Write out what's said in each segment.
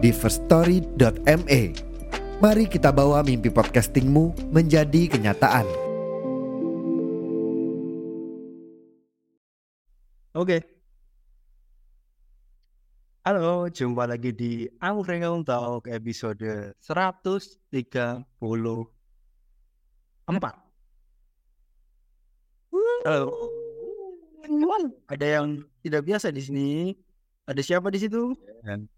di firststory.me. Mari kita bawa mimpi podcastingmu menjadi kenyataan. Oke. Halo, jumpa lagi di Angkringan Talk episode 134. Halo. Ada yang tidak biasa di sini. Ada siapa di situ? dan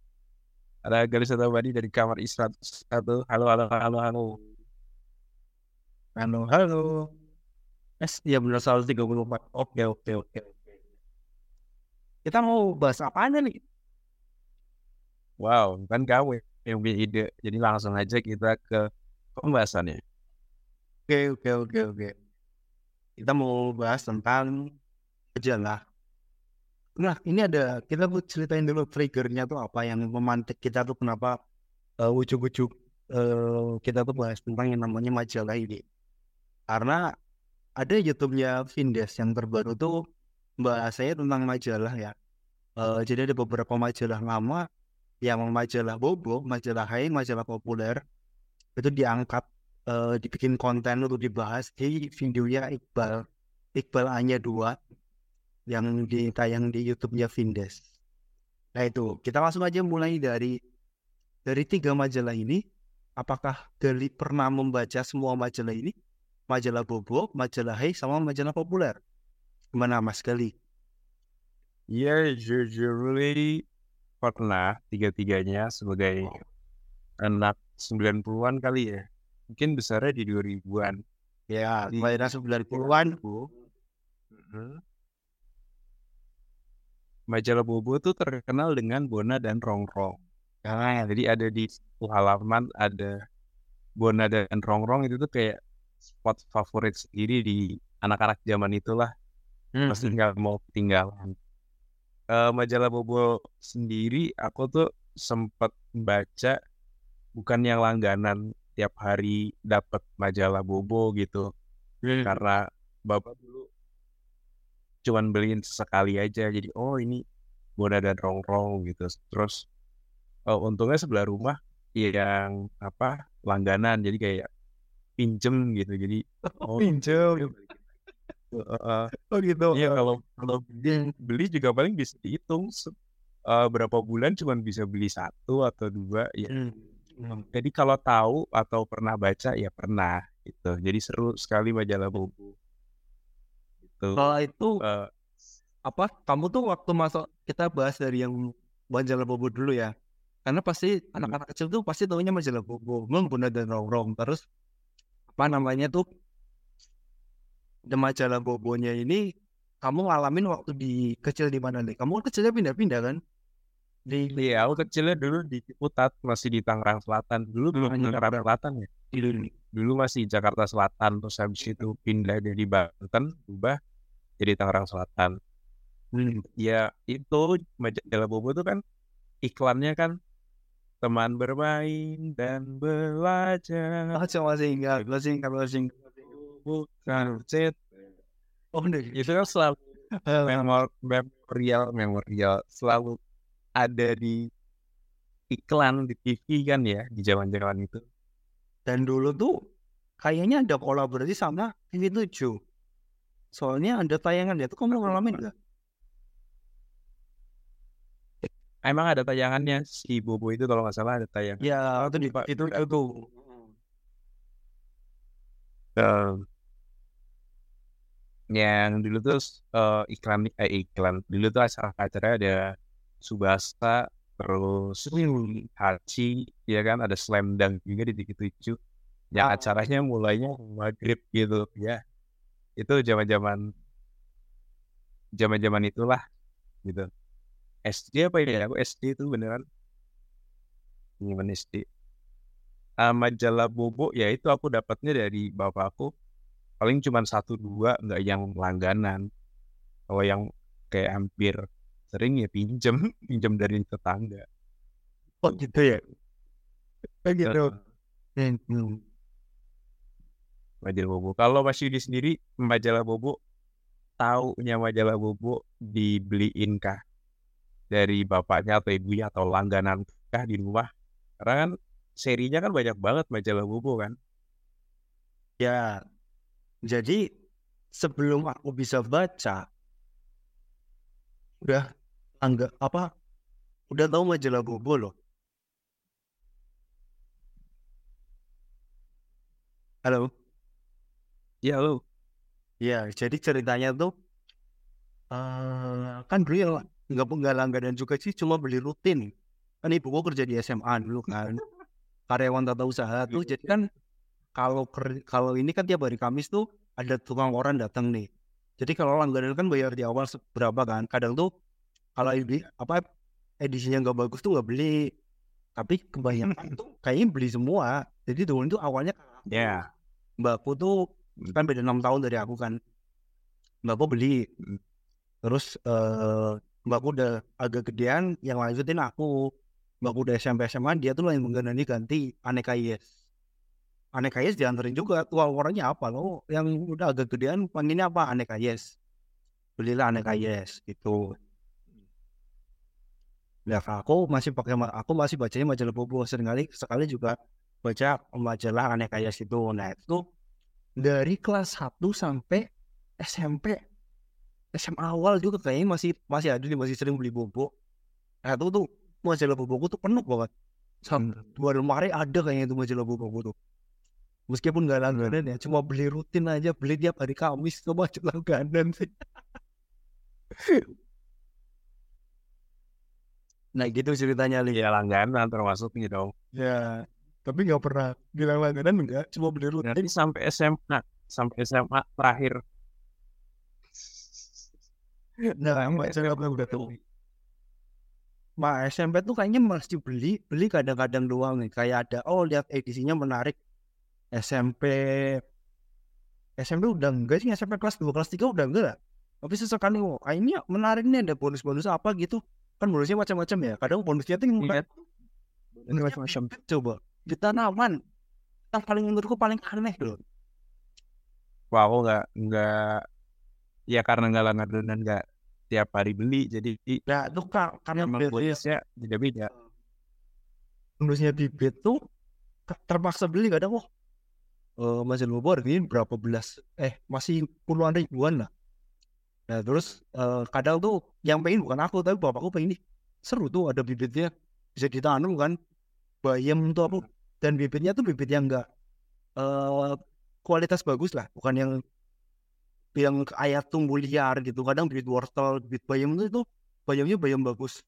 ada garis atau badi dari kamar istirahat satu halo halo halo halo Halo, halo. Yes, ya benar 134. Oke, oke, oke. oke. Kita mau bahas apa nih? wow kan kamu yang punya ide jadi langsung aja kita ke pembahasannya Oke, oke, oke, oke. Kita mau bahas tentang majalah. Nah, ini ada kita ceritain dulu triggernya tuh apa yang memantik kita tuh kenapa eh, ujuk-ujuk eh, kita tuh bahas tentang yang namanya majalah ini. Karena ada YouTube-nya Vindes yang terbaru tuh bahasanya tentang majalah ya. Eh, jadi ada beberapa majalah lama yang majalah bobo, majalah high, majalah populer itu diangkat eh, dibikin konten untuk dibahas di videonya Iqbal Iqbal Anya 2 yang ditayang di YouTube-nya Vindes. Nah itu kita langsung aja mulai dari dari tiga majalah ini. Apakah Gali pernah membaca semua majalah ini? Majalah Bobo, majalah Hey, sama majalah populer. Gimana Mas Gali? ya usually pernah tiga-tiganya sebagai anak 90-an kali ya mungkin besarnya di 2000-an Ya, Di- kelahiran 90-an. Mhm. Majalah Bobo tuh terkenal dengan Bona dan Rongrong Nah, jadi ada di halaman ada Bona dan Rongrong itu tuh kayak spot favorit sendiri di anak-anak zaman itulah hmm, pasti nggak mau ketinggalan. Eh, majalah Bobo sendiri aku tuh sempat baca bukan yang langganan tiap hari dapat majalah Bobo gitu hmm. karena bapak dulu cuman beliin sesekali aja jadi oh ini Bona dan Rongrong gitu terus oh, untungnya sebelah rumah yang apa langganan jadi kayak pinjem gitu jadi oh pinjam. Heeh. Oh gitu. Iya kalau kalau beli, beli juga paling bisa dihitung eh, berapa bulan cuman bisa beli satu atau dua ya. Hmm. Jadi kalau tahu atau pernah baca ya pernah gitu. Jadi seru sekali majalah buku. Gitu. Kalau itu Eh, apa kamu tuh waktu masuk kita bahas dari yang majalah bobo dulu ya. Karena pasti anak-anak kecil tuh pasti taunya majalah bobo membunda dan rongrong. Terus apa namanya tuh majalah bobonya ini kamu ngalamin waktu di kecil di mana nih? Kamu kan kecilnya pindah-pindah kan? Di Iya, aku kecilnya dulu di Ciputat masih di Tangerang Selatan. Dulu Hmm, bukan Tangerang Selatan ya. di Dulu masih Jakarta Selatan terus habis itu pindah dari Banten berubah jadi Tangerang Selatan. Hmm. Ya itu majalah Bobo tuh kan iklannya kan teman bermain dan belajar. Ah, coba masih ingat masih ingat masih ingat. Bukan cet oh deh itu kan selalu memor memorial memorial selalu ada di iklan di TV kan ya di zaman-zaman itu. Dan dulu tuh kayaknya ada kolaborasi sama TV7. Soalnya ada tayangan dia tuh kamu ngalamin gak? emang ada tayangannya si Bobo itu kalau nggak salah ada tayang Ya, itu di Pak. itu itu. Eh, yang dulu tuh eh, iklan eh iklan dulu tuh acara-acara ada Subasa terus Hachi ya kan ada Slam Dunk juga di TV7 yang Ah. acaranya mulainya maghrib gitu ya itu zaman-zaman zaman-zaman itulah gitu SD apa ya aku SD itu beneran zaman SD. Ah, majalah Bobo ya itu aku dapatnya dari bapakku. Paling cuma satu dua, nggak yang langganan. Kalau yang kayak hampir sering ya pinjem, pinjem dari tetangga. Oh gitu ya. Kayak gitu. Hmm. Majalah Bobo. Kalau Mas Yudi sendiri majalah Bobo taunya majalah Bobo dibeliin kah dari bapaknya atau ibunya atau langganan kah di rumah? Karena kan serinya kan banyak banget majalah Bobo kan. Ya, jadi sebelum aku bisa baca, udah angga apa? Udah tahu majalah Bobo loh. Halo. Ya lo. Ya, jadi ceritanya tuh eh kan dulu nggak nggak langganan juga sih, cuma beli rutin. Kan ibuku kerja di SMA dulu kan, karyawan tata usaha tuh. Jadi kan kalau kalau ini kan tiap hari Kamis tuh ada tukang koran datang nih. Jadi kalau langganan kan bayar di awal seberapa kan. Kadang tuh kalau ini apa edisinya nggak bagus tuh nggak beli. Tapi kebanyakan tuh kayaknya beli semua. Jadi dulu itu awalnya Ya. mbakku tuh kan beda enam tahun dari aku kan. Mbakku beli. Terus eh mbakku udah agak gedean, yang lanjutin aku. Mbakku udah SMP SMA, dia tuh yang mengganti ganti aneka yes. Aneka yes dianterin juga. Tua orangnya apa lo? Yang udah agak gedean panggilnya apa? Aneka yes. Belilah aneka yes gitu. Nah, aku masih pakai aku masih bacanya majalah Bobo sekali sekali juga baca majalah aneka yes itu. Nah, itu dari kelas 1 sampai SMP SMA awal juga kayaknya masih masih ada nih masih sering beli bobo. Nah itu tuh majalah boboku tuh penuh banget. Sampai dua lemari ada kayaknya itu majalah boboku tuh. Meskipun nggak langganan ya, cuma beli rutin aja, beli tiap hari Kamis tuh majalah langganan sih. nah gitu ceritanya Li. Ya langganan termasuknya dong. Ya, tapi nggak pernah bilang langganan enggak, cuma beli rutin. Nanti sampai SMA, sampai SMA terakhir. Nah, majalah bobo tuh. Ma SMP tuh kayaknya masih beli, beli kadang-kadang doang nih. Kayak ada, oh lihat edisinya menarik. SMP SMP udah enggak sih SMP kelas 2 kelas 3 udah enggak tapi sesekali oh ini menarik nih ada bonus-bonus apa gitu kan bonusnya macam-macam ya kadang bonusnya tuh yang Iya. bonusnya macam coba di tanaman yang paling menurutku paling aneh loh Wah, aku nggak nggak ya karena nggak langganan dan nggak tiap hari beli jadi nah itu kan karena emang beda- beda-beda. bonusnya bibit tuh terpaksa beli kadang oh eh majalah bobo harganya berapa belas eh masih puluhan ribuan lah. Nah terus eh, kadang tuh yang pengen bukan aku tapi bapakku pengen nih. Seru tuh ada bibitnya bisa ditanam kan bayam tuh apa dan bibitnya tuh bibit yang enggak eh kualitas bagus lah bukan yang yang kayak tumbuh liar gitu. Kadang bibit wortel bibit bayam itu, itu bayamnya bayam bagus.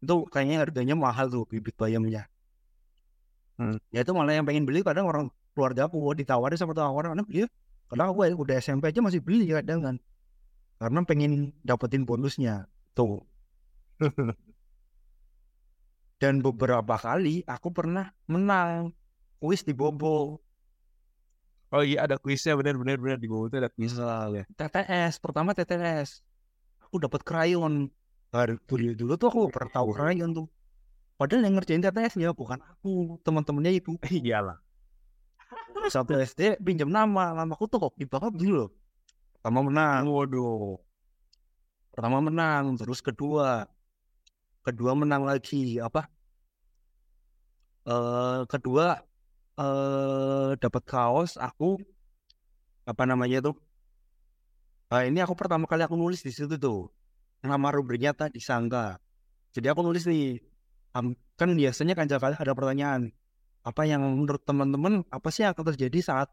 Itu kayaknya harganya mahal tuh bibit bayamnya. Hmm. ya itu malah yang pengen beli kadang orang keluarga aku oh, ditawarin sama tawaran anak beli kadang aku ya, udah SMP aja masih beli kadang kan. Karena pengen dapetin bonusnya tuh dan beberapa kali aku pernah menang kuis di Bobo. Oh iya ada kuisnya bener-bener bener di bawah itu ada kuis. ya. TTS pertama TTS aku dapat krayon. Hari dulu dulu tuh aku pernah tahu krayon tuh. Padahal yang ngerjain TTS ya bukan aku teman-temannya itu. Iyalah. satu SD pinjam nama. Namaku tuh kopi banget dulu loh. Pertama menang. Waduh. pertama menang terus kedua kedua menang lagi apa? Eh kedua eh dapat kaos aku apa namanya tuh? Nah, ini aku pertama kali aku nulis di situ tuh nama rubriknya tadi sangka. Jadi aku nulis nih am- kan biasanya kan kali ada pertanyaan apa yang menurut teman-teman apa sih yang akan terjadi saat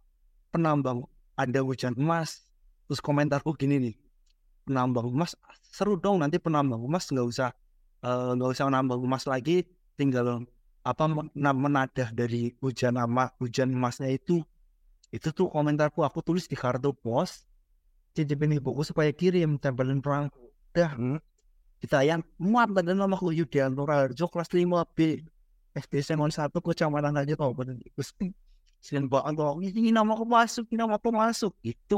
penambang ada hujan emas? Terus komentarku gini nih penambang emas seru dong nanti penambang emas nggak usah eh, nggak usah nambang emas lagi tinggal apa men- na- menadah dari hujan ama hujan emasnya itu itu tuh komentarku aku tulis di kartu pos cicipin ibuku supaya kirim tempelin perangku dah Hmm. ditayang muat dan namaku Yudianto Raharjo kelas 5B SD SMA satu kecamatan aja kabupaten tikus Selain banget kok ini nama aku masuk ini nama aku masuk itu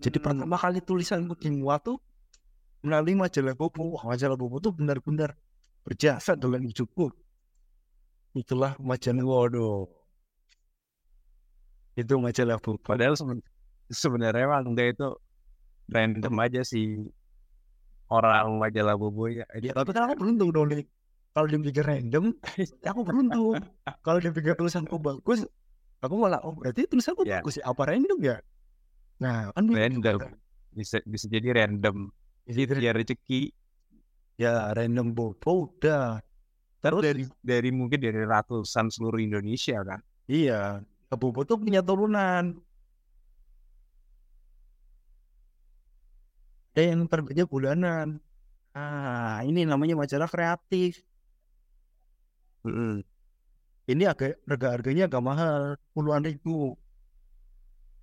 jadi Hmm. pertama kali tulisan dimuat tuh melalui majalah Bobo Wah, majalah Bobo tuh benar-benar berjasa dalam hidupku itulah majalah waduh itu majalah Bobo Padahal seben- sebenarnya emang dia itu random aja sih orang majalah Bobo ya. Ya, tapi kan aku beruntung dong nih. Kalau dia pikir random, ya aku beruntung. Kalau dia pikir tulisanku bagus, aku malah oh berarti tulisanku Ya. bagus ya. Apa random ya? Nah, kan Random. Bisa bisa jadi random. Jadi dia rezeki ya random bobo udah. Terus dari dari mungkin dari ratusan seluruh Indonesia kan. iya, bobo tuh punya turunan. Ada yang terbitnya bulanan. Ah, ini namanya majalah kreatif. Ini agak harga harganya agak mahal, puluhan ribu.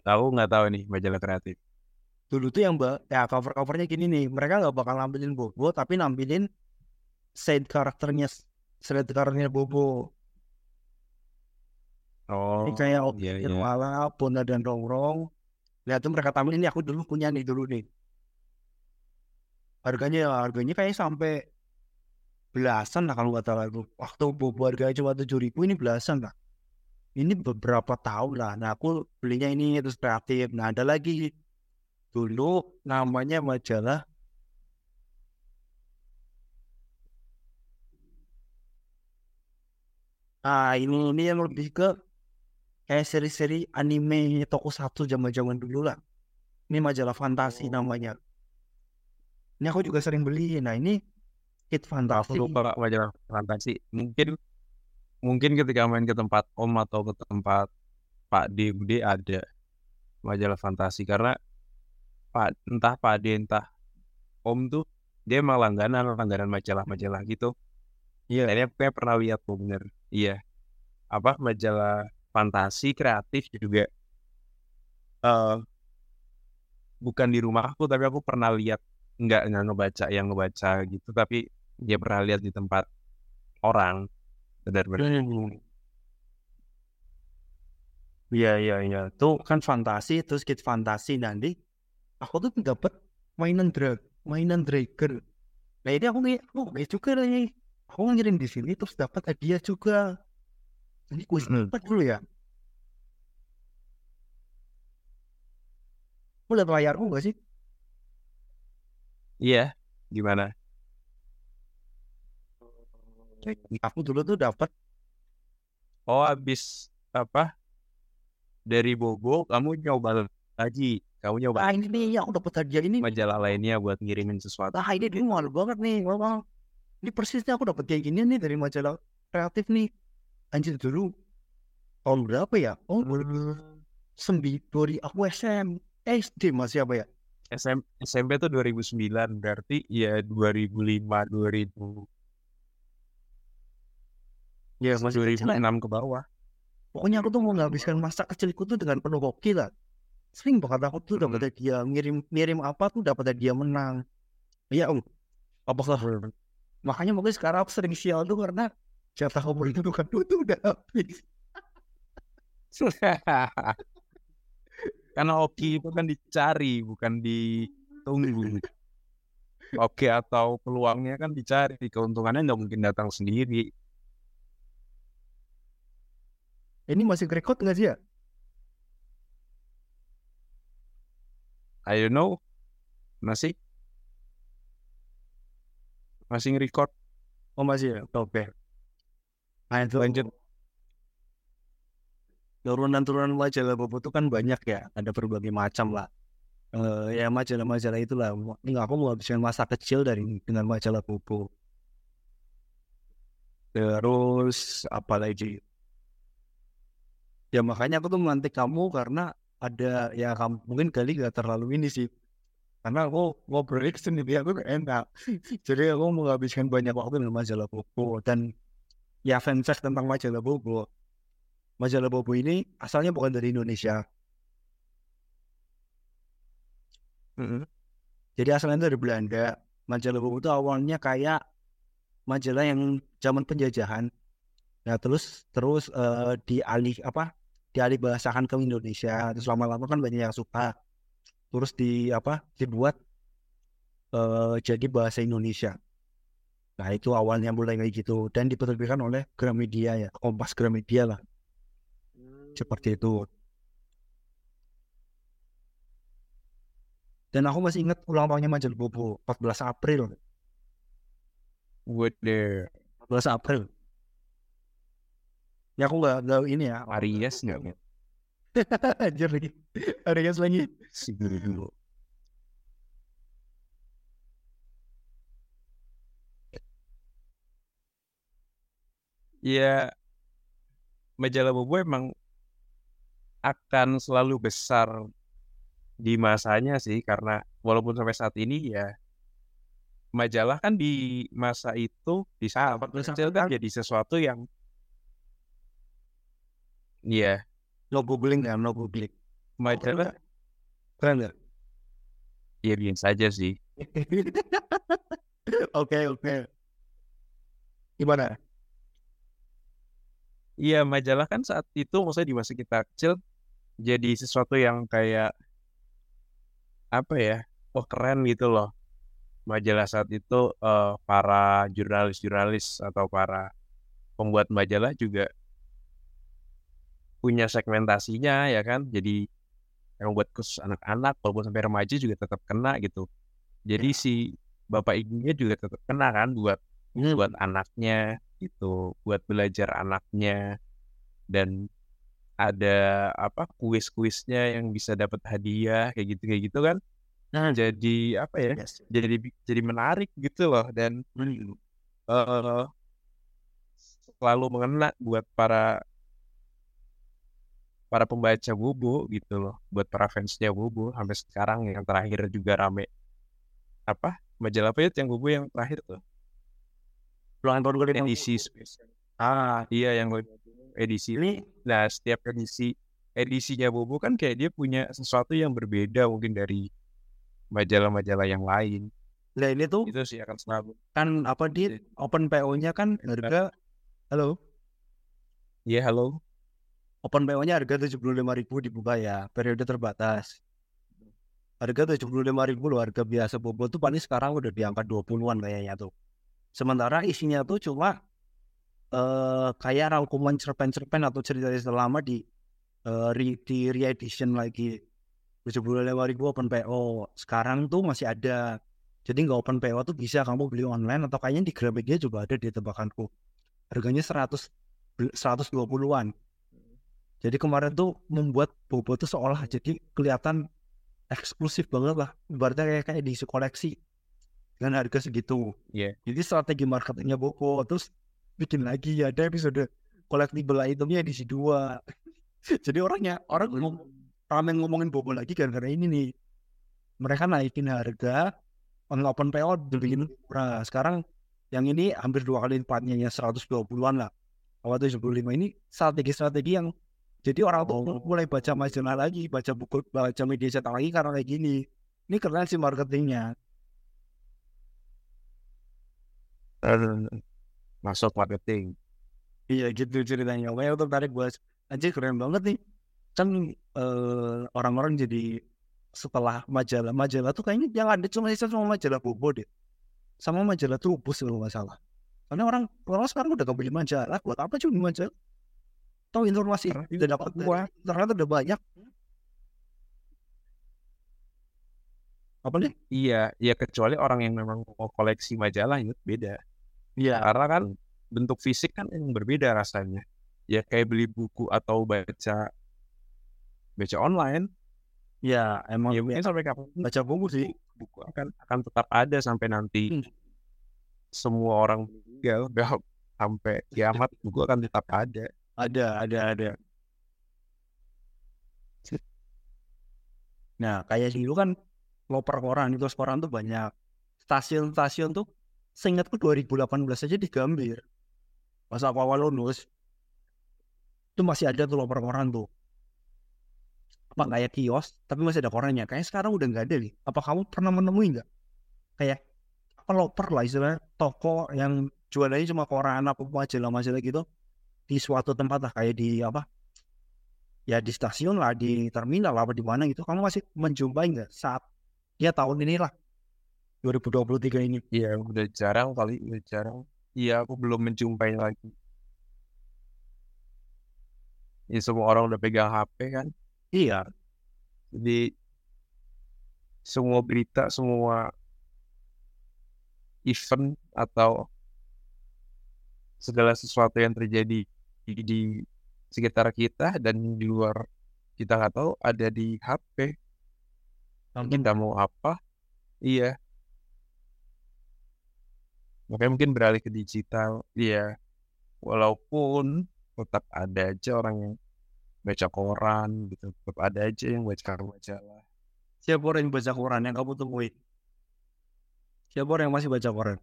Tahu nggak tahu nih majalah kreatif. Dulu tuh yang mbak ya cover covernya gini nih mereka nggak bakal nampilin Bobo tapi nampilin side karakternya side karakternya Bobo. Oh, ini kayak iya iya. Irwala, Bona dan Rongrong. Lihat tuh mereka tampilin ini aku dulu punya nih dulu nih. Harganya harganya kayak sampai belasan lah kalau nggak salah aku. Waktu Bobo harganya cuma tujuh ribu ini belasan lah. Ini beberapa tahun lah. Nah aku belinya ini terus kreatif. Nah ada lagi dulu namanya majalah ah ini ini yang lebih ke kayak seri-seri anime toko satu zaman-zaman dulu lah. Ini majalah fantasi namanya. Ini aku juga sering beli. Nah ini hit Aku fantasi lupa Kak, majalah fantasi. Mungkin mungkin ketika main ke tempat Om atau ke tempat Pak D ada majalah fantasi. Karena Pak entah Pak D entah Om tuh dia emang langganan langganan majalah-majalah gitu. Iya. Ini aku kayak pernah lihat tuh bener. Iya. Apa majalah fantasi kreatif juga eh bukan di rumahku tapi aku pernah lihat nggak nggak ngebaca yang ngebaca gitu tapi dia pernah lihat di tempat orang benar-benar Hmm. Iya iya iya. Tuh kan fantasi terus kit fantasi nanti aku tuh dapat mainan drag, mainan dragon. Nah ini aku nih, oh ini juga nih. Aku ngirim di sini terus dapat hadiah juga. Ini kuis Hmm. dapat dulu ya. Kamu lihat layarku gak sih? iya gimana Aku dulu tuh dapat oh habis apa dari Bobo kamu nyoba lagi kamu nyoba ah ini nih aku dapat hadiah ini. majalah lainnya buat ngirimin sesuatu Ah ini dulu mahal banget nih. Wah, ini persisnya aku dapat kayak gini nih dari majalah kreatif nih. Anjir dulu tahun berapa ya? Oh, sembilan dari aku SM SD masih apa ya? SM, SMP tuh 2009 berarti ya 2005 2000 Ya masih kecil 2006 lah. ke bawah Pokoknya aku tuh mau menghabiskan masa kecilku tuh dengan penuh hoki lah. Sering banget aku tuh dapat hadiah ngirim ngirim apa tuh dapat hadiah menang. Iya om. Apakah makanya mungkin sekarang aku sering sial tuh karena jatah kompor itu kan tuh udah habis. karena hoki itu kan dicari bukan ditunggu oke atau peluangnya kan dicari keuntungannya nggak mungkin datang sendiri Ini masih record nggak sih ya? I don't know masih masih nge-record Oh masih ya? Oke. Nah itu Lanjut. Turunan-turunan majalah Bobo itu kan banyak ya. Ada berbagai macam lah. Eh ya majalah-majalah itulah. Ini aku mau habiskan masa kecil dari dengan majalah Bobo. Terus apa lagi? Ya makanya aku tuh melantik kamu karena ada ya kamu mungkin kali gak terlalu ini sih. Karena aku ngobrolnya sendiri aku gak enak. Jadi aku menghabiskan banyak waktu dengan majalah Bobo. Dan ya fun fact tentang majalah Bobo. Majalah Bobo ini asalnya bukan dari Indonesia. Jadi asalnya dari Belanda. Majalah Bobo itu awalnya kayak majalah yang zaman penjajahan. Nah terus terus eh, dialih apa dialih bahasakan ke Indonesia. Terus lama-lama kan banyak yang suka. Terus di apa dibuat eh, jadi bahasa Indonesia. Nah itu awalnya mulai kayak gitu dan diterbitkan oleh Gramedia ya Kompas Gramedia lah seperti itu. Dan aku masih ingat ulang tahunnya majalah Bobo 14 April. There 14 April. Ya aku nggak nggak ini ya. Aries nggak? Bang? Anjir lagi. Aries lagi. Ya, majalah Bobo emang akan selalu besar di masanya sih karena walaupun sampai saat ini ya majalah kan di masa itu di saat kecil kan jadi sesuatu yang ya No googling ya, no googling. majalah Keren nggak? ya biasa saja sih Oke oke. Gimana? Iya majalah kan saat itu maksudnya di masa kita kecil jadi sesuatu yang kayak apa ya oh keren gitu loh majalah saat itu eh, para jurnalis-jurnalis atau para pembuat majalah juga punya segmentasinya ya kan? Jadi yang buat khusus anak-anak walaupun sampai remaja juga tetap kena gitu. Jadi si bapak ibunya juga tetap kena kan buat buat anaknya gitu. Buat belajar anaknya. Dan ada apa kuis-kuisnya yang bisa dapat hadiah kayak gitu kayak gitu kan. Nah, jadi apa ya yes. jadi jadi menarik gitu loh. Dan eh selalu mengena buat para para pembaca Bobo gitu loh buat para fansnya Bobo sampai sekarang yang terakhir juga rame. Apa? Majalah apa ya yang Bobo yang terakhir tuh? Ulang tahun gue edisi. Spesial Ah, iya yang edisi. Ini nah setiap edisi edisinya Bobo kan kayak dia punya sesuatu yang berbeda mungkin dari majalah-majalah yang lain. Nah ini tuh itu sih akan selalu kan apa di open PO-nya kan harga halo? Iya halo open PO-nya harga 75.000 dibuka ya periode terbatas. Harga 75.000 loh harga biasa bobo tuh paling sekarang udah di angka 20-an kayaknya tuh. Sementara isinya tuh cuma eh kayak rangkuman cerpen-cerpen atau cerita-cerita lama di eh, re, di re-edition lagi. 75.000 open PO sekarang tuh masih ada. Jadi nggak open PO tuh bisa kamu beli online atau kayaknya di Gramedia juga ada di tebakanku. Harganya 100 120-an jadi kemarin tuh membuat Bobo tuh seolah jadi kelihatan eksklusif banget lah. Ibaratnya kayak kayak diisi koleksi dengan harga segitu. Iya. jadi strategi marketingnya Bobo terus bikin lagi ada episode collectible itemnya edisi dua. Jadi orangnya orang ngom- rame ngomongin Bobo lagi gara-gara ini nih. Mereka naikin harga on open PO dibikin murah. Sekarang yang ini hampir dua kali lipatnya yang 120-an lah. Awal 75 ini strategi-strategi yang jadi orang tuh mulai baca majalah lagi baca buku baca media cetak lagi karena kayak gini ini keren sih marketingnya masuk marketing Iya gitu ceritanya. Makanya aku tertarik buat anjir keren banget nih. Kan eh, orang-orang jadi setelah majalah majalah tuh kayaknya yang ada cuma sisa cuma majalah Bobo deh. Sama majalah Trubus kalau nggak salah. Karena orang orang sekarang udah gak beli majalah. Buat apa cuma majalah? Tahu informasi udah dapat gua. Ternyata udah banyak. Apa nih? iya iya kecuali orang yang memang mau koleksi majalah itu beda Iya. karena kan bentuk fisik kan yang berbeda rasanya ya kayak beli buku atau baca baca online Ya emang ya mungkin sampai kapan baca buku sih. buku akan akan tetap ada sampai nanti Hmm. semua orang meninggal sampai kiamat buku akan tetap ada Ada, ada, ada. Nah, kayak dulu kan loper koran itu koran tuh banyak. Stasiun-stasiun tuh seingatku 2018 aja di Gambir. Pas aku awal lulus itu masih ada tuh loper koran tuh. Apa kayak kios, tapi masih ada korannya. Kayaknya sekarang udah nggak ada nih. Apa kamu pernah menemui nggak? Kayak apa loper lah istilahnya toko yang jualannya cuma koran apa majalah-majalah gitu di suatu tempat lah kayak di apa ya di stasiun lah di terminal lah apa di mana gitu kamu masih menjumpai nggak saat ya tahun ini lah 2023 ini Iya, udah jarang kali, udah jarang. Iya, aku belum menjumpai lagi. Ya, semua orang udah pegang HP kan. iya Jadi semua berita, semua event atau segala sesuatu yang terjadi di, di sekitar kita dan di luar kita nggak tahu ada di HP. Kita mau apa? Iya. Makanya mungkin beralih ke digital. Iya. Walaupun tetap ada aja orang yang baca koran gitu. Tetap ada aja yang baca majalah. siapa orang yang baca koran yang kamu temui siapa orang yang masih baca koran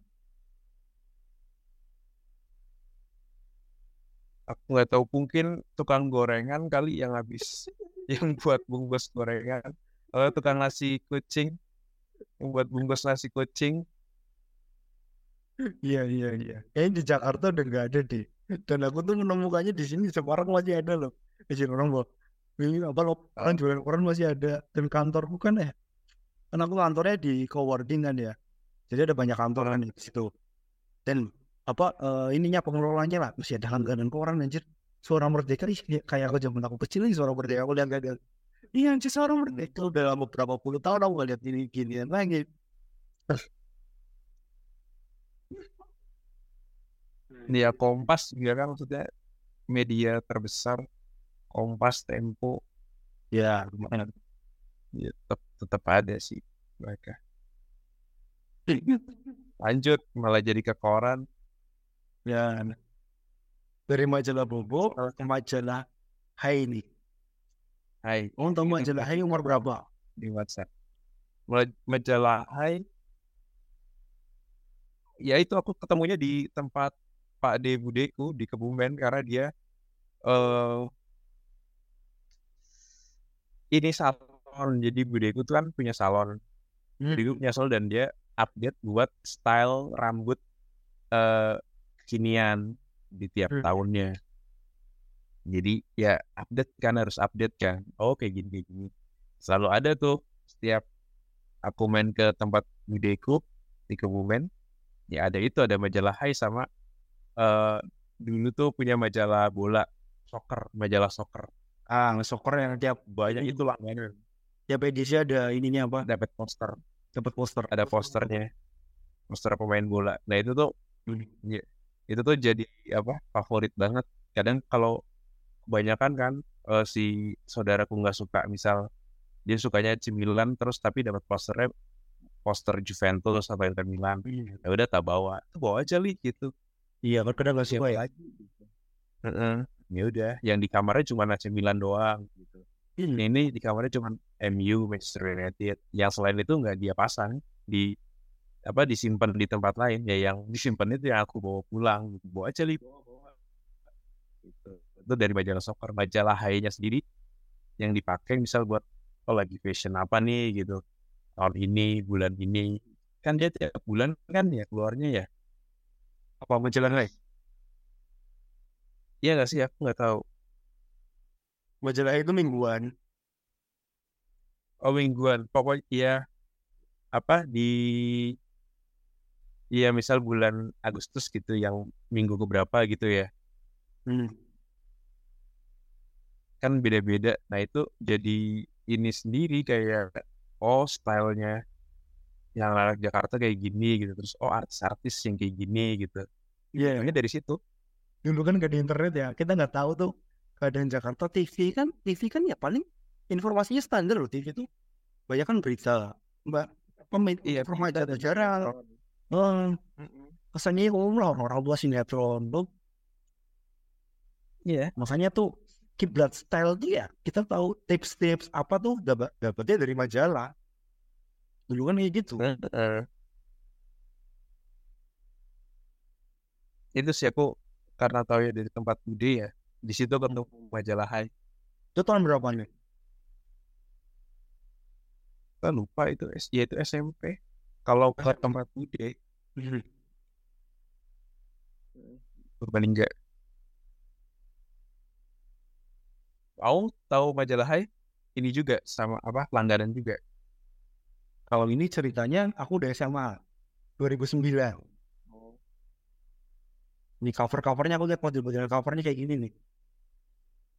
Aku nggak tahu mungkin tukang gorengan kali yang habis yang buat bungkus gorengan. Kalau tukang nasi kucing yang buat bungkus nasi kucing Iya iya iya. Kayaknya di Jakarta udah nggak ada deh. Dan aku tuh menemukannya di sini sekarang masih ada loh. Di sini orang bawa ini apa loh orang jualan koran masih ada dan kantorku kan ya. Kan aku kantornya di coworking kan ya. Jadi ada banyak kantor kan di situ. Dan apa eh, ininya pengelolanya lah masih ada langganan koran anjir. Suara Merdeka ih, kayak aku zaman aku kecil nih suara Merdeka aku lihat ada. Iya anjir suara Merdeka udah beberapa puluh tahun aku nggak lihat ini ginian lagi. ya Kompas juga kan maksudnya media terbesar Kompas Tempo Ya lumayan. ya tetap tetap ada sih mereka lanjut malah jadi ke koran Ya. Dari majalah Bobo ke majalah Hai nih. Hai tahu majalah Hai umur berapa? di WhatsApp majalah Hai ya itu aku ketemunya di tempat Pak D Budeku di Kebumen karena dia eh ini salon jadi Budeku tuh kan punya salon Hmm. Budeku punya salon dan dia update buat style rambut eh kekinian di tiap Hmm. tahunnya. Jadi ya update kan harus update kan. Oh kayak gini kayak gini. Selalu ada tuh setiap aku main ke tempat budeku di Kebumen ya ada itu ada majalah Hai sama eh dulu tuh punya majalah bola soccer majalah soccer. Ah, soccer yang tiap banyak itu lah tiap edisi ada ininya apa? dapat poster. Dapat poster. ada posternya. Poster pemain bola. Nah itu tuh ya, itu tuh jadi apa favorit banget. Kadang kalau kebanyakan kan eh, si saudaraku nggak suka misal dia sukanya AC Milan terus tapi dapat posternya poster Juventus atau Inter Milan ya udah tak bawa. Bawa aja li gitu. Iya, kan kadang nggak suka ya. Heeh. ya udah yang di kamarnya cuma AC Milan doang gitu. Yang ini di kamarnya cuma MU Manchester United. Yang selain itu nggak dia pasang di apa disimpan di tempat lain ya yang disimpan itu yang aku bawa pulang gitu. bawa aja li bawa bawa. Gitu. itu dari majalah soccer majalah Hai-nya sendiri yang dipakai misal buat oh lagi fashion apa nih? gitu. Tahun ini bulan ini. Kan dia tiap bulan kan ya keluarnya ya? Apa majalah Hai? iya nggak sih? Aku nggak tahu. Majalah itu mingguan. oh mingguan. Pokoknya iya. Apa di iya misal bulan Agustus gitu yang minggu keberapa gitu ya Hmm. kan beda-beda nah itu jadi ini sendiri kayak oh stylenya yang anak Jakarta kayak gini gitu terus oh artis-artis yang kayak gini gitu Iya, ini dari situ dulu kan gak ada internet ya. Kita nggak tahu tuh keadaan Jakarta TV kan. TV kan ya paling informasinya standar loh TV itu. Banyak kan berita. Mbak, pemain iya dan jarang. Kesannya umum lah orang-orang buat sinetron tuh. Iya. Makanya tuh kiblat style dia kita tahu tips-tips apa tuh dapat dapatnya dari majalah. Dulu kan kayak gitu. Itu sih aku karena tahu ya dari tempat bude ya di situ ketemu majalah Hai Itu tahun berapa nih? kita lupa itu ya itu SMP kalau ke tempat bude Purbalingga. Kau tahu majalah Hai? Ini juga sama apa langganan juga. Kalau ini ceritanya aku udah SMA 2009. Ini cover-covernya aku lihat model-model covernya kayak gini nih.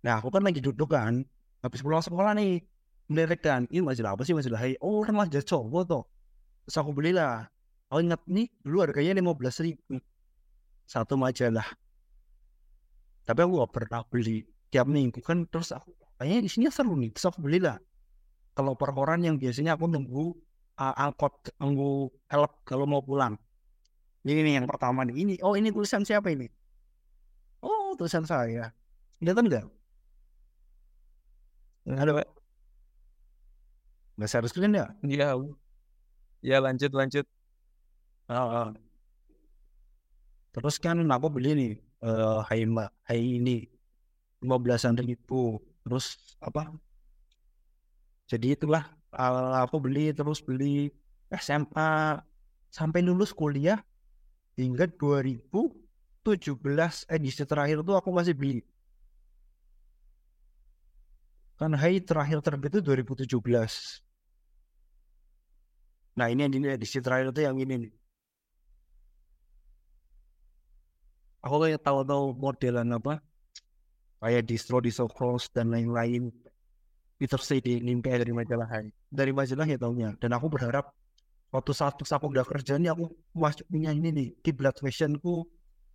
Nah aku kan lagi duduk kan, habis pulang sekolah nih, melirik kan, ini majalah apa sih majalah Hai? Oh kan majalah cowok tuh. Terus aku belilah. Aku ingat nih dulu harganya 15 ribu satu majalah. Tapi aku gak pernah beli tiap minggu kan terus aku kayaknya di sini seru nih, terus aku belilah. Kalau per koran yang biasanya aku nunggu uh, angkot nunggu elep kalau mau pulang. Ini nih yang pertama nih. Ini oh ini tulisan siapa ini? Oh tulisan saya. Kelihatan nggak? Ada pak. Nggak share screen ya? Iya. Ya lanjut lanjut. Ah, ah. Terus kan aku beli nih uh, hai mbak, hai ini lima belasan ribu. Terus apa? Jadi itulah uh, aku beli terus beli SMA sampai lulus kuliah hingga 2017 edisi terakhir tuh aku masih beli. Kan Hai terakhir terbit itu 2017. Nah ini edisi terakhir itu yang ini nih. Aku kayak tahu-tahu modelan apa kayak distro distro cross dan lain-lain. Peter CD nimpe dari majalah dari majalah ya taunya. Dan aku berharap waktu saat aku udah kerja nih aku masih punya ini nih kiblat fashionku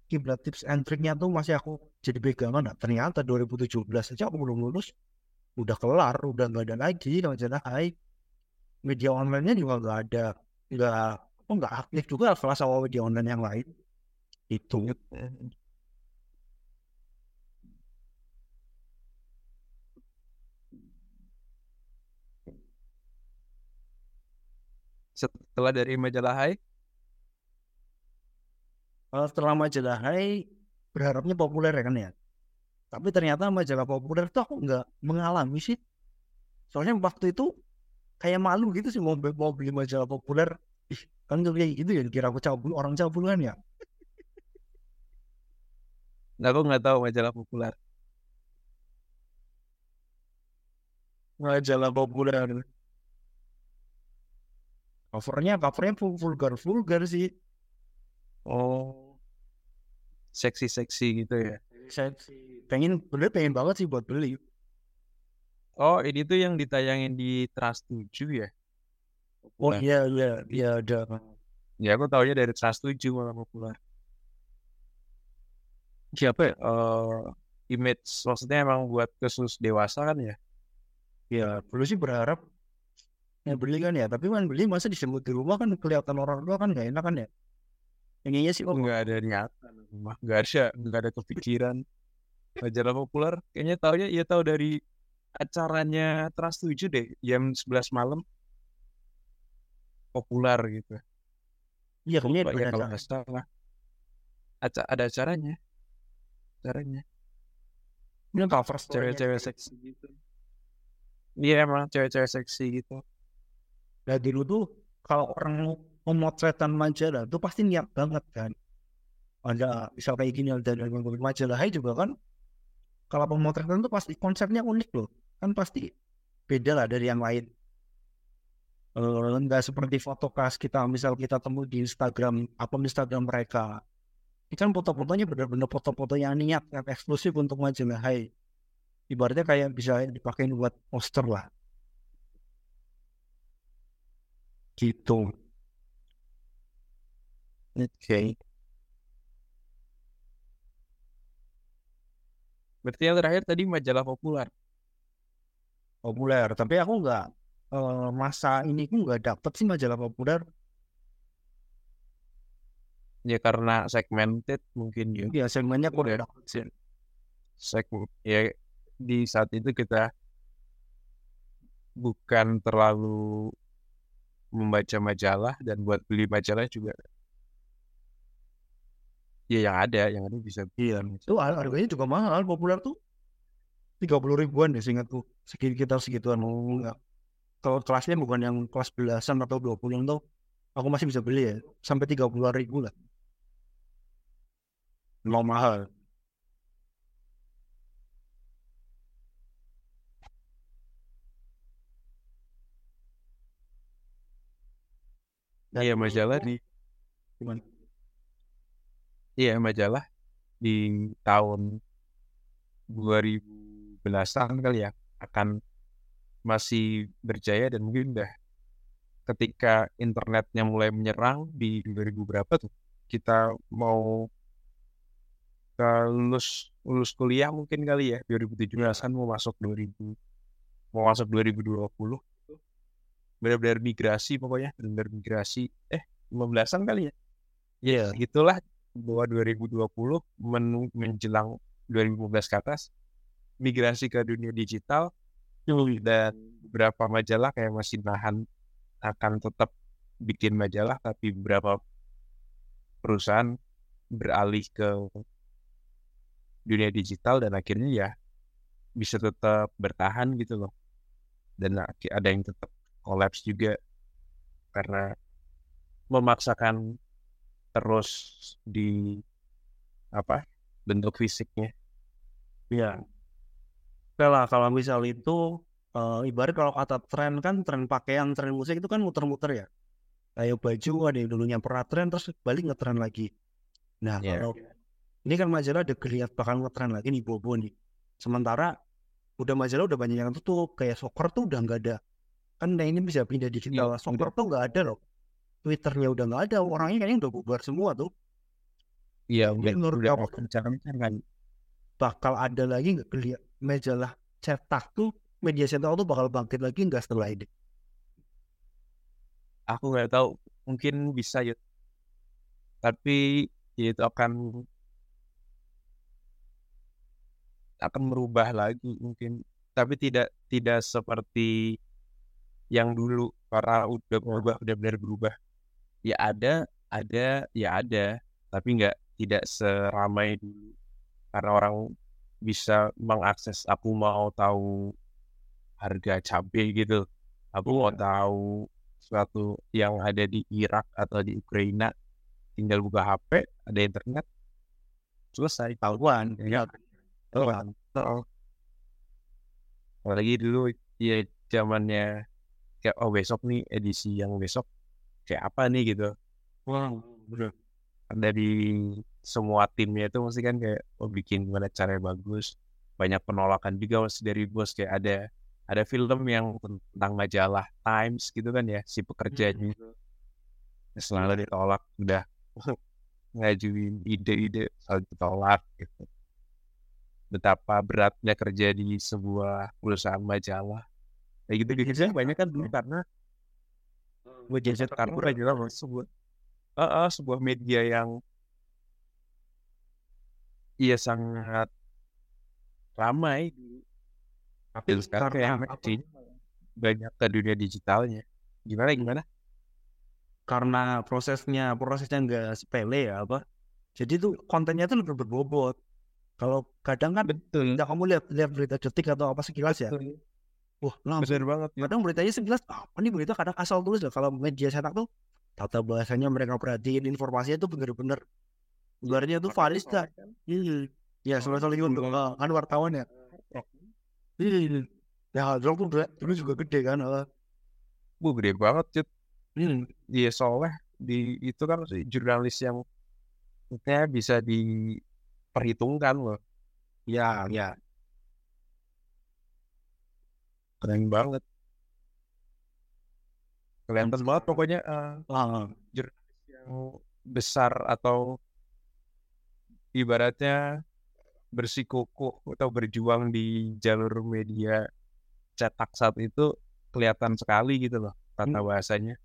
kiblat tips and triknya tuh masih aku jadi pegangan. Nah, ternyata 2017 aja aku belum lulus udah kelar udah nggak ada lagi majalah Hai. Media online-nya juga nggak ada. Nggak oh nggak aktif juga kelas awal media online yang lain itu setelah dari majalah Hai? Kalau setelah majalah Hai berharapnya populer ya kan ya. Tapi ternyata majalah populer tuh aku nggak mengalami sih. Soalnya waktu itu kayak malu gitu sih mau, mau beli majalah populer. Ih, kan kayak gitu ya kira aku cabul orang cabul kan ya. Nah, aku nggak tahu majalah populer. Majalah populer. Covernya covernya vulgar vulgar sih. Oh. Seksi seksi gitu ya? Seksi. Pengen bener pengen banget sih buat beli. Oh ini tuh yang ditayangin di Trust 7 ya? Oh iya iya iya ada. Ya aku taunya dari Trust 7 malah populer siapa ya uh, image maksudnya emang buat khusus dewasa kan ya? Ya dulu sih berharap ya beli kan ya tapi kan beli masa disebut di rumah kan kelihatan orang tua kan gak enak kan ya? Inginnya sih oh nggak ada niatan nggak ada nggak ada kepikiran. Majalah populer kayaknya taunya ya tahu dari acaranya Trans 7 deh jam 11 malam. Populer gitu. Iya kayaknya ya, kalau nggak salah. Aca ada acaranya acaranya ini cover cewek-cewek seksi gitu Iya emang cewek-cewek seksi gitu. Nah dulu tuh kalau orang pemotretan majalah tuh pasti niat banget kan. Ada bisa kayak gini ada dari majalah Hai juga kan. Kalau pemotretan tuh pasti konsepnya unik loh. Kan pasti beda lah dari yang lain. Uh, enggak seperti fotokas kita misal kita temu di Instagram apa Instagram mereka ini kan foto-fotonya benar-benar foto-foto yang niat yang eksklusif untuk majalah Hai. Ibaratnya kayak bisa dipakai buat poster lah. Gitu. Oke. Okay. berarti yang terakhir tadi majalah populer. Populer tapi aku nggak uh, masa ini aku nggak dapet sih majalah populer ya karena segmented mungkin ya. Ya segmennya dapet sih. Segmen ya di saat itu kita bukan terlalu membaca majalah dan buat beli majalah juga ya yang ada yang ada bisa iya. itu harganya juga mahal populer tuh tiga puluh ribuan deh seingatku sekitar segituan enggak kalau kelasnya bukan yang kelas belasan atau dua puluh tuh aku masih bisa beli ya sampai tiga puluh ribu lah Mahal. Dan Iya majalah di gimana? iya majalah di tahun 2010-an kali ya akan masih berjaya dan mungkin udah ketika internetnya mulai menyerang di 2000 berapa tuh kita mau ke lulus lulus kuliah mungkin kali ya 2017-an mau masuk 2000 mau masuk 2020 benar-benar migrasi pokoknya benar-benar migrasi. Eh 15-an kali ya? Iya. gitulah bahwa 2020 men- menjelang 2015 ke atas migrasi ke dunia digital. Dan beberapa majalah kayak masih nahan akan tetap bikin majalah tapi beberapa perusahaan beralih ke dunia digital dan akhirnya ya bisa tetap bertahan gitu loh dan ada yang tetap kolaps juga karena memaksakan terus di apa bentuk fisiknya. Oke lah, kalau misal itu eh, ibarat kalau kata tren kan tren pakaian, tren musik itu kan muter-muter ya. Kayak baju ada yang dulunya pernah tren terus balik ngetren lagi. Nah, Iya. kalau ini kan majalah ada geliat bakal ngetren lagi nih Bobo nih. Sementara udah majalah udah banyak yang tutup, kayak soccer tuh udah nggak ada. Kan nah ini bisa pindah digital. Iya, Soccer tuh nggak ada loh. Twitternya udah nggak ada, orangnya kayaknya udah bubar semua tuh. iya udah menurut udah kamu kan bakal ada lagi nggak geliat majalah cetak tuh media cetak tuh bakal bangkit lagi nggak setelah ini? aku nggak tahu mungkin bisa ya tapi ya itu akan akan merubah lagi mungkin. Tapi tidak tidak seperti yang dulu karena udah berubah udah benar berubah. Ya ada ada ya ada. Tapi nggak tidak seramai dulu. Karena orang bisa mengakses aku mau tahu harga cabai gitu. Aku mau Iya. tahu suatu yang ada di Irak atau di Ukraina tinggal buka HP ada internet selesai. Tahuan, ya. Apalagi dulu ya zamannya kayak oh besok nih edisi yang besok kayak apa nih gitu. Wah, bener. dari semua timnya itu mesti kan kayak oh bikin gimana caranya bagus. Banyak penolakan juga masih dari bos kayak ada ada film yang tentang majalah Times gitu kan ya si itu Ya, selalu ditolak udah ngajuin ide-ide selalu ditolak gitu betapa beratnya kerja di sebuah perusahaan majalah. Kayak gitu gitu. Sih banyak kan dulu karena Media cetak karena tuh majalah sebuah eh, eh, sebuah media yang iya sangat ramai. Tapi sekarang kayak karena banyak ke dunia digitalnya. Gimana gimana? Karena prosesnya prosesnya nggak sepele ya apa? Jadi tuh kontennya tuh lebih berbobot. Kalau kadang kan betul. ya kamu lihat lihat berita detik atau apa sekilas ya, wah langsung benar banget ya. kadang beritanya sekilas apa nih berita kadang asal tulis lah kalau media cetak tuh tata bahasanya mereka perhatiin informasinya tuh bener-bener. Luarnya tuh valid dah Iya. ya soal soal untuk kan wartawan ya. Iya. ya Rock tuh dulu- juga gede kan ah. Wah, gede banget Hmm. dia soalnya di itu kan jurnalis yang bisa diperhitungkan loh. Ya ya keren banget. Kelihatan banget pokoknya eh, ah, yang besar atau ibaratnya bersikukuh atau berjuang di jalur media cetak saat itu kelihatan sekali gitu loh tata Hmm. bahasanya.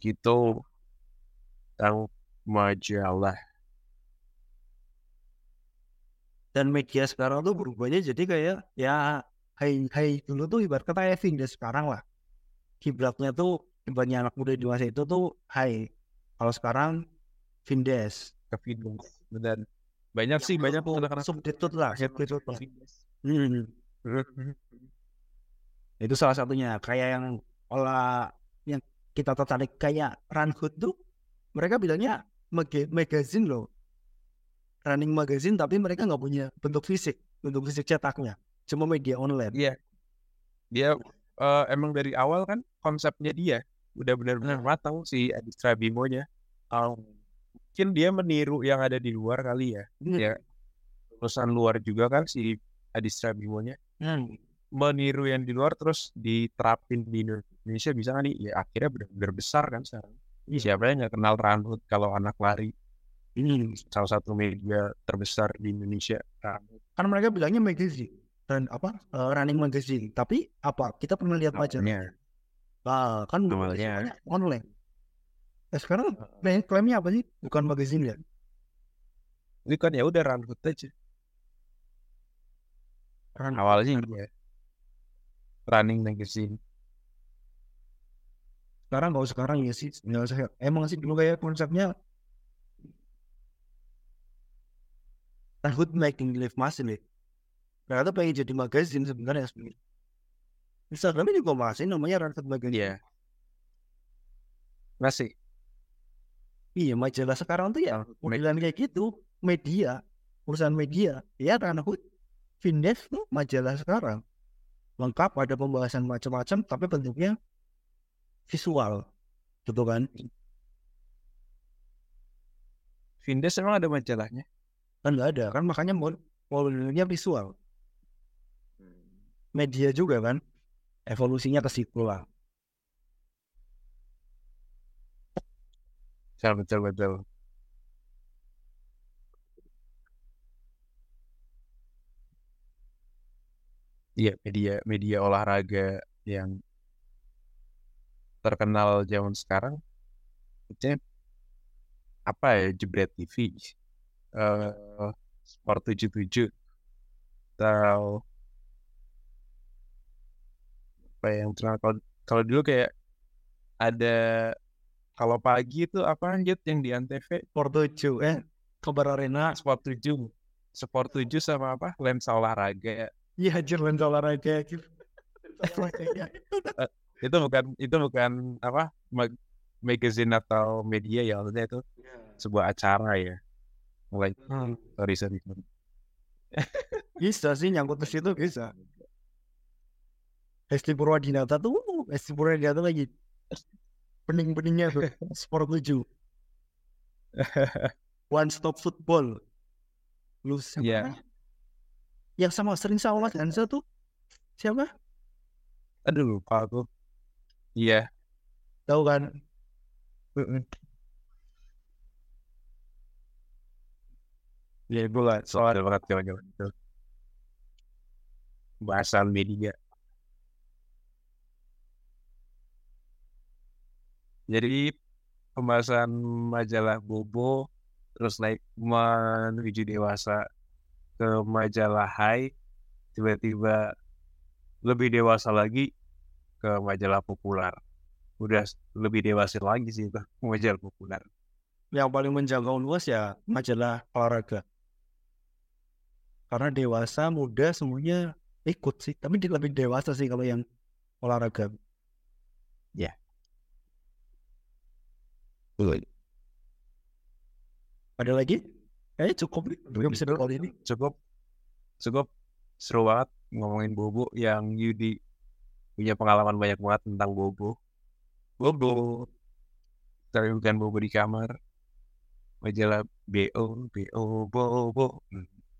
Gitu. Tentang majalah dan media sekarang tuh berubahnya jadi kayak ya hai hai dulu tuh ibarat kata Eving dan sekarang lah. Kiblatnya tuh banyak anak muda di masa itu tuh hai. Kalau sekarang Vindes. Ke video dan banyak sih banyak anak-anak substitut lah substitut lah Hmm. itu salah satunya kayak yang olah yang kita tertarik kayak Run Hood tuh mereka bilangnya magazine loh running magazine tapi mereka nggak punya bentuk fisik bentuk fisik cetaknya cuma media online Iya. Dia eh, emang dari awal kan konsepnya dia udah benar-benar matang si Adistra Bimo-nya. oh. Mungkin dia meniru yang ada di luar kali ya. Hmm. Ya. Lulusan luar juga kan si Adistra Bimo-nya. Hmm. Meniru yang di luar terus diterapin di Indonesia bisa kan nih? Ya akhirnya benar-benar besar kan sekarang. Siapa yang nggak kenal Ranhut kalau anak lari? Hmm. Salah satu media terbesar di Indonesia. Kan mereka bilangnya magazine dan apa eh, running magazine tapi apa kita pernah lihat Awalnya. Nah, kan semuanya online eh, sekarang klaim- klaimnya apa sih bukan magazine ya Ini kan ya udah Ranhut aja. Run- Awalnya ya. Running magazine. Sekarang kalau sekarang ya sih. Nggak usah emang sih dulu kayak konsepnya Hood making live masih nih. Ternyata pengen jadi magazine sebenarnya. Instagramnya juga masih namanya Ranford Magazine. Iya. Masih. iya majalah sekarang tuh ya modelan kayak gitu. Media perusahaan media. Ya Ranford Vindes tuh majalah sekarang. Lengkap ada pembahasan macam-macam tapi bentuknya visual gitu kan Vindes emang ada majalahnya. kan nggak ada kan makanya mod modelnya visual media juga kan evolusinya ke situ lah Betul betul betul. Iya media media olahraga yang terkenal zaman sekarang, apa ya Jebret TV, eh Sport 77 atau apa yang terkenal? Kalau kalau dulu kayak ada kalau pagi itu apa lanjut yang di Antv Portojo eh Kobar Arena. Sport 7 Sport 7 sama apa? Lensa olahraga. Iya anjir lensa olahraga gitu itu bukan itu bukan apa mag- magazine atau media ya maksudnya itu sebuah acara ya. Mulai Hmm. sorry bisa sih nyangkut ke situ bisa. Hesti Purwadinata tuh Hesti Purwadinata lagi pening-peningnya tuh Sport 7 One Stop Football. Lu siapa namanya? yang sama sering sama Mas Hansa tuh. Siapa? Aduh lupa aku iya. Tahu kan? Ya gue lah soal banget jalan-jalan itu bahasan media jadi pembahasan majalah Bobo terus naik menuju dewasa ke majalah Hai tiba-tiba lebih dewasa lagi ke majalah populer. Udah lebih dewasa lagi sih itu majalah populer. Yang paling menjangkau luas ya majalah olahraga. Karena dewasa muda semuanya ikut sih tapi dia lebih dewasa sih kalau yang olahraga. Ada lagi? Kayaknya cukup nih bisa ini. cukup cukup seru banget ngomongin Bobo yang Yudi punya pengalaman banyak banget tentang Bobo. Bobo. Tapi bukan Bobo di kamar. Majalah BO, BO, Bobo. Hmm.